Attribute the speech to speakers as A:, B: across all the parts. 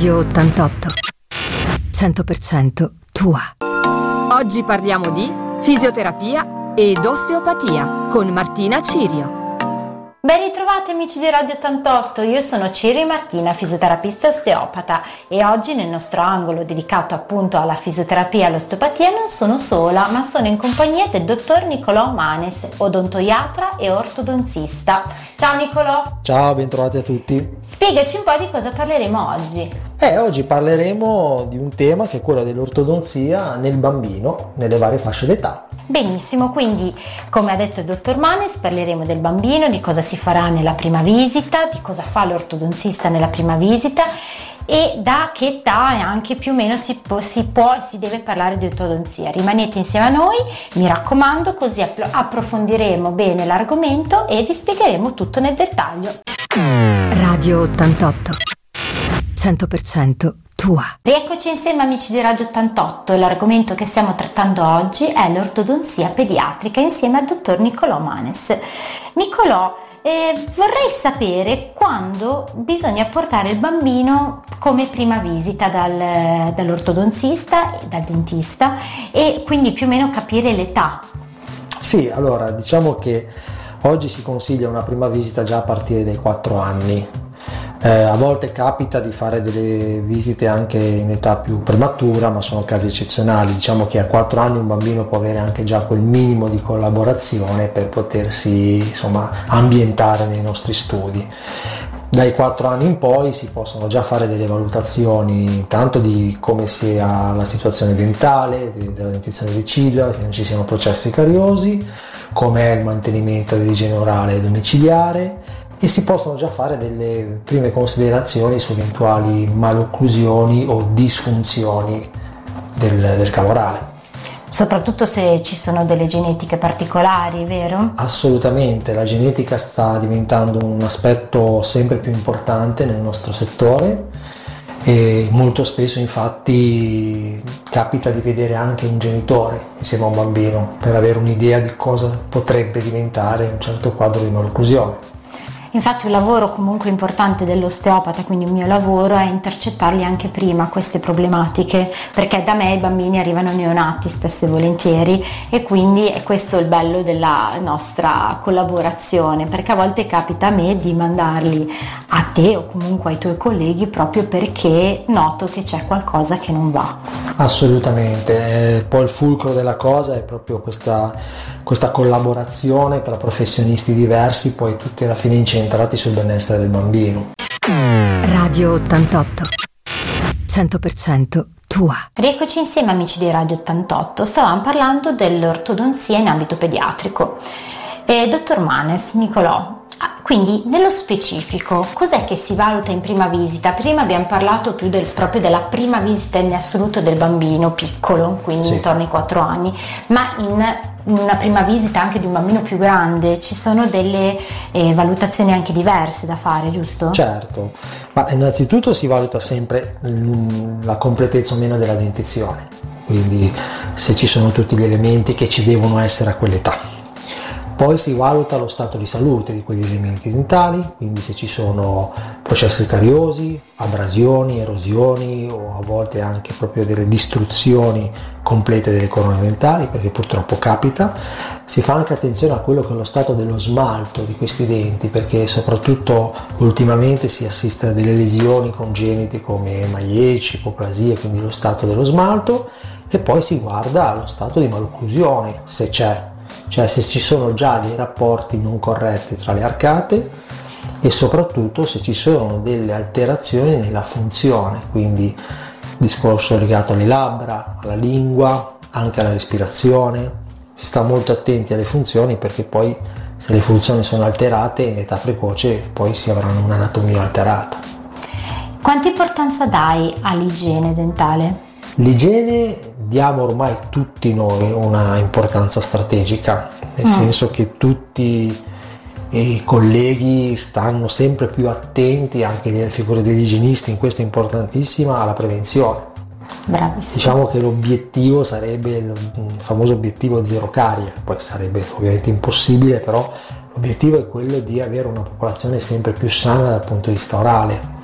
A: Radio 88. 100% tua.
B: Oggi parliamo di fisioterapia ed osteopatia con Martina Cirio.
C: Ben ritrovati amici di Radio 88, io sono Ciri Martina, fisioterapista osteopata e oggi nel nostro angolo dedicato appunto alla fisioterapia e all'osteopatia non sono sola ma sono in compagnia del dottor Nicolò Manes, odontoiatra e ortodontista. Ciao Nicolò!
D: Ciao, bentrovati a tutti!
C: Spiegaci un po' di cosa parleremo oggi.
D: Eh, oggi parleremo di un tema che è quello dell'ortodonzia nel bambino, nelle varie fasce d'età.
C: Benissimo, quindi come ha detto il dottor Manes parleremo del bambino, di cosa si farà nella prima visita, di cosa fa l'ortodontista nella prima visita e da che età anche più o meno si può, si può si deve parlare di ortodonzia. Rimanete insieme a noi, mi raccomando, così approfondiremo bene l'argomento e vi spiegheremo tutto nel dettaglio.
A: Radio 88 100% tua.
C: Rieccoci insieme amici di Radio 88 l'argomento che stiamo trattando oggi è l'ortodonzia pediatrica insieme al dottor Nicolò Manes. Nicolò, eh, vorrei sapere quando bisogna portare il bambino come prima visita dal, dall'ortodontista, dal dentista e quindi più o meno capire l'età.
D: Sì, allora diciamo che oggi si consiglia una prima visita già a partire dai 4 anni eh, a volte capita di fare delle visite anche in età più prematura, ma sono casi eccezionali. Diciamo che a 4 anni un bambino può avere anche già quel minimo di collaborazione per potersi insomma, ambientare nei nostri studi. Dai 4 anni in poi si possono già fare delle valutazioni tanto di come sia la situazione dentale, della dentizione dei ciglia, che non ci siano processi cariosi, com'è il mantenimento dell'igiene orale domiciliare e si possono già fare delle prime considerazioni su eventuali malocclusioni o disfunzioni del, del cavo orale.
C: Soprattutto se ci sono delle genetiche particolari, vero?
D: Assolutamente, la genetica sta diventando un aspetto sempre più importante nel nostro settore e molto spesso infatti capita di vedere anche un genitore insieme a un bambino per avere un'idea di cosa potrebbe diventare un certo quadro di malocclusione.
C: Infatti un lavoro comunque importante dell'osteopata, quindi il mio lavoro, è intercettarli anche prima queste problematiche, perché da me i bambini arrivano neonati spesso e volentieri e quindi è questo il bello della nostra collaborazione, perché a volte capita a me di mandarli a te o comunque ai tuoi colleghi proprio perché noto che c'è qualcosa che non va.
D: Assolutamente, eh, poi il fulcro della cosa è proprio questa, questa collaborazione tra professionisti diversi, poi tutti alla fine incentrati sul benessere del bambino.
A: Radio 88 100% tua.
C: Rieccoci insieme amici di Radio 88, stavamo parlando dell'ortodonzia in ambito pediatrico. Eh, dottor Manes, Nicolò, Ah, quindi nello specifico, cos'è che si valuta in prima visita? Prima abbiamo parlato più del, proprio della prima visita in assoluto del bambino piccolo, quindi sì. intorno ai 4 anni, ma in una prima visita anche di un bambino più grande ci sono delle eh, valutazioni anche diverse da fare, giusto?
D: Certo, ma innanzitutto si valuta sempre la completezza o meno della dentizione, quindi se ci sono tutti gli elementi che ci devono essere a quell'età poi si valuta lo stato di salute di quegli elementi dentali, quindi se ci sono processi cariosi, abrasioni, erosioni o a volte anche proprio delle distruzioni complete delle corone dentali, perché purtroppo capita. Si fa anche attenzione a quello che è lo stato dello smalto di questi denti, perché soprattutto ultimamente si assiste a delle lesioni congenite come maieci, ipoplasie, quindi lo stato dello smalto e poi si guarda lo stato di malocclusione, se c'è cioè se ci sono già dei rapporti non corretti tra le arcate e soprattutto se ci sono delle alterazioni nella funzione, quindi discorso legato alle labbra, alla lingua, anche alla respirazione. Si sta molto attenti alle funzioni perché poi se le funzioni sono alterate in età precoce poi si avranno un'anatomia alterata.
C: Quanta importanza dai all'igiene dentale?
D: L'igiene diamo ormai tutti noi una importanza strategica, nel mm. senso che tutti i colleghi stanno sempre più attenti, anche le figure degli igienisti in questo è importantissima, alla prevenzione.
C: Bravissimo.
D: Diciamo che l'obiettivo sarebbe il famoso obiettivo zero carie, poi sarebbe ovviamente impossibile, però l'obiettivo è quello di avere una popolazione sempre più sana dal punto di vista orale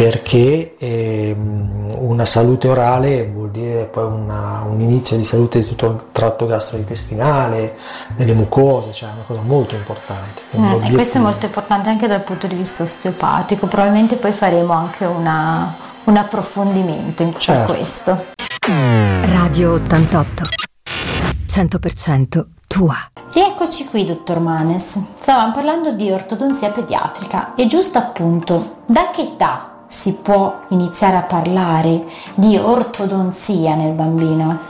D: perché ehm, una salute orale vuol dire poi una, un inizio di salute di tutto il tratto gastrointestinale, delle mucose, cioè è una cosa molto importante.
C: Mm, e questo è molto importante anche dal punto di vista osteopatico, probabilmente poi faremo anche una, un approfondimento in certo. questo.
A: Radio 88 100% tua.
C: Rieccoci qui, dottor Manes. Stavamo parlando di ortodonzia pediatrica e giusto appunto, da che età si può iniziare a parlare di ortodonzia nel bambino?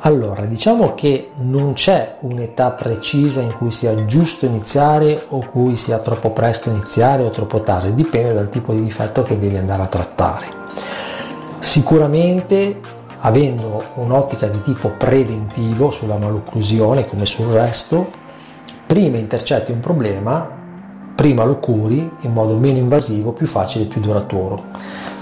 D: Allora, diciamo che non c'è un'età precisa in cui sia giusto iniziare o cui sia troppo presto iniziare o troppo tardi, dipende dal tipo di difetto che devi andare a trattare. Sicuramente avendo un'ottica di tipo preventivo sulla malocclusione come sul resto, prima intercetti un problema, prima lo curi in modo meno invasivo, più facile e più duraturo.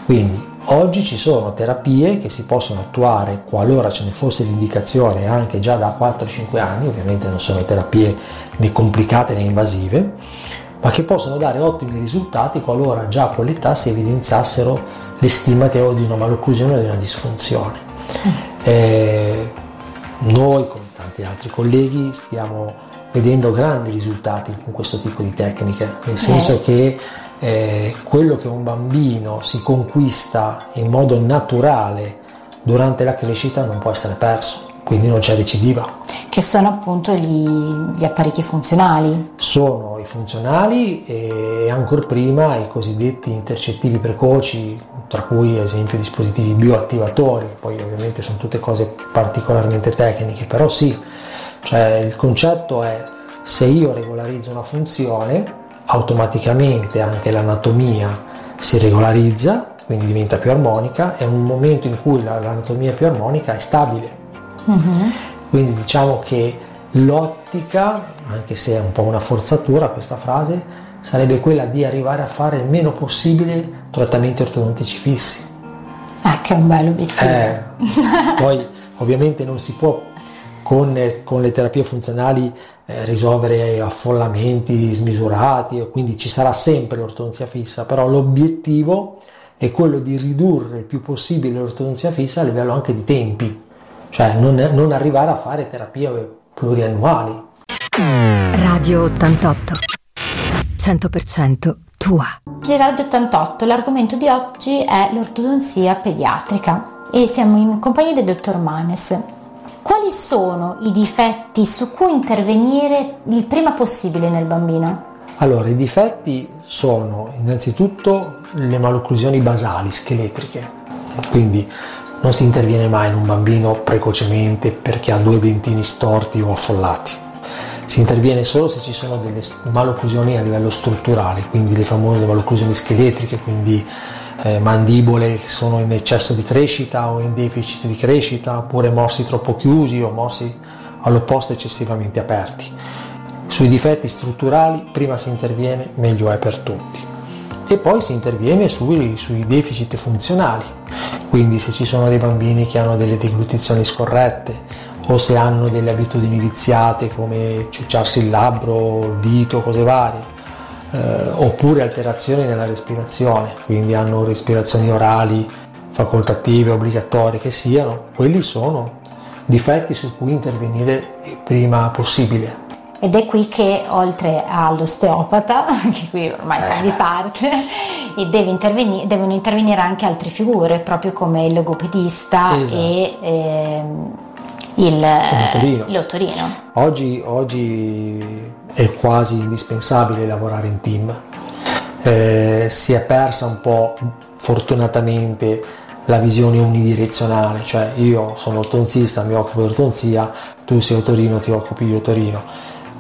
D: Quindi oggi ci sono terapie che si possono attuare qualora ce ne fosse l'indicazione anche già da 4-5 anni, ovviamente non sono terapie né complicate né invasive, ma che possono dare ottimi risultati qualora già a quell'età si evidenziassero le stimate o di una malocclusione o di una disfunzione. Mm. Eh, noi, come tanti altri colleghi, stiamo vedendo grandi risultati con questo tipo di tecniche, nel senso eh. che eh, quello che un bambino si conquista in modo naturale durante la crescita non può essere perso, quindi non c'è recidiva.
C: Che sono appunto gli, gli apparecchi funzionali?
D: Sono i funzionali e ancora prima i cosiddetti intercettivi precoci, tra cui ad esempio dispositivi bioattivatori, poi ovviamente sono tutte cose particolarmente tecniche, però sì, cioè il concetto è se io regolarizzo una funzione, automaticamente anche l'anatomia si regolarizza, quindi diventa più armonica, e un momento in cui l'anatomia più armonica è stabile. Uh-huh. Quindi diciamo che l'ottica, anche se è un po' una forzatura questa frase, sarebbe quella di arrivare a fare il meno possibile trattamenti ortodontici fissi.
C: Ah, che è un bel obiettivo.
D: Eh, poi ovviamente non si può con, con le terapie funzionali eh, risolvere affollamenti smisurati, quindi ci sarà sempre l'ortodonzia fissa, però l'obiettivo è quello di ridurre il più possibile l'ortodonzia fissa a livello anche di tempi, cioè non, non arrivare a fare terapie pluriannuali.
A: Radio 88 100% tua.
C: Gerardo 88, l'argomento di oggi è l'ortodonzia pediatrica e siamo in compagnia del dottor Manes. Quali sono i difetti su cui intervenire il prima possibile nel bambino?
D: Allora, i difetti sono innanzitutto le malocclusioni basali scheletriche, quindi non si interviene mai in un bambino precocemente perché ha due dentini storti o affollati. Si interviene solo se ci sono delle malocclusioni a livello strutturale, quindi le famose malocclusioni scheletriche, quindi eh, mandibole che sono in eccesso di crescita o in deficit di crescita, oppure morsi troppo chiusi o morsi all'opposto eccessivamente aperti. Sui difetti strutturali prima si interviene, meglio è per tutti. E poi si interviene sui, sui deficit funzionali, quindi se ci sono dei bambini che hanno delle deglutizioni scorrette o se hanno delle abitudini viziate come ciucciarsi il labbro, il dito, cose varie, eh, oppure alterazioni nella respirazione, quindi hanno respirazioni orali facoltative, obbligatorie che siano, quelli sono difetti su cui intervenire il prima possibile.
C: Ed è qui che oltre all'osteopata, che qui ormai siamo di eh. parte, deve intervenire, devono intervenire anche altre figure, proprio come il logopedista esatto. e ehm, il, l'ottorino. l'ottorino.
D: Oggi, oggi, è quasi indispensabile lavorare in team. Eh, si è persa un po', fortunatamente, la visione unidirezionale, cioè io sono ortonsista, mi occupo di ortonzia, tu sei otorino, ti occupi di otorino.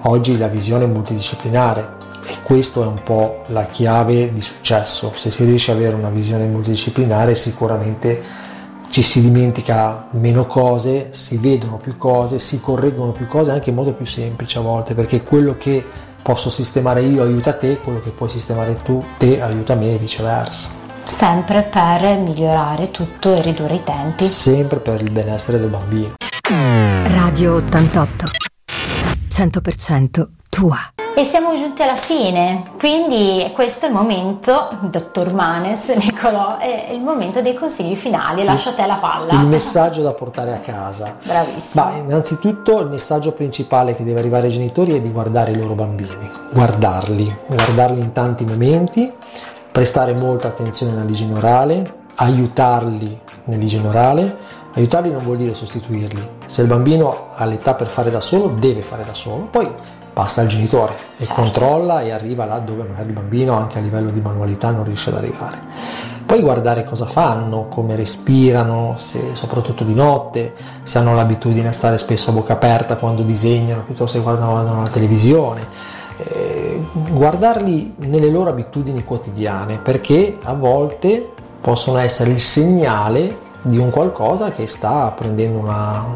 D: Oggi la visione è multidisciplinare e questo è un po' la chiave di successo. Se si riesce ad avere una visione multidisciplinare sicuramente ci si dimentica meno cose, si vedono più cose, si correggono più cose anche in modo più semplice a volte, perché quello che posso sistemare io aiuta te, quello che puoi sistemare tu, te aiuta me e viceversa.
C: Sempre per migliorare tutto e ridurre i tempi.
D: Sempre per il benessere del bambino.
A: Radio 88 100% tua.
C: E siamo giunti alla fine, quindi questo è il momento, dottor Manes, Nicolò, è il momento dei consigli finali, lascio a te la palla.
D: Il messaggio da portare a casa.
C: Bravissimo.
D: Ma innanzitutto il messaggio principale che deve arrivare ai genitori è di guardare i loro bambini, guardarli, guardarli in tanti momenti, prestare molta attenzione all'igiene orale, aiutarli nell'igiene orale. Aiutarli non vuol dire sostituirli. Se il bambino ha l'età per fare da solo, deve fare da solo. Poi passa al genitore e
C: Certo.
D: controlla e arriva là dove magari il bambino anche a livello di manualità non riesce ad arrivare. Poi guardare cosa fanno, come respirano, se, soprattutto di notte, se hanno l'abitudine a stare spesso a bocca aperta quando disegnano, piuttosto che quando guardano la televisione. Eh, guardarli nelle loro abitudini quotidiane, perché a volte possono essere il segnale di un qualcosa che sta prendendo una,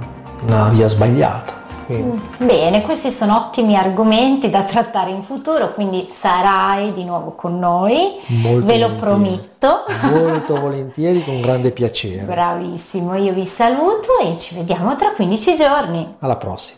D: una via sbagliata. Quindi,
C: Bene, questi sono ottimi argomenti da trattare in futuro, quindi sarai di nuovo con noi,
D: Molto
C: ve lo
D: volentieri.
C: prometto.
D: Molto volentieri, con grande piacere.
C: Bravissimo, io vi saluto e ci vediamo tra 15 giorni.
D: Alla prossima.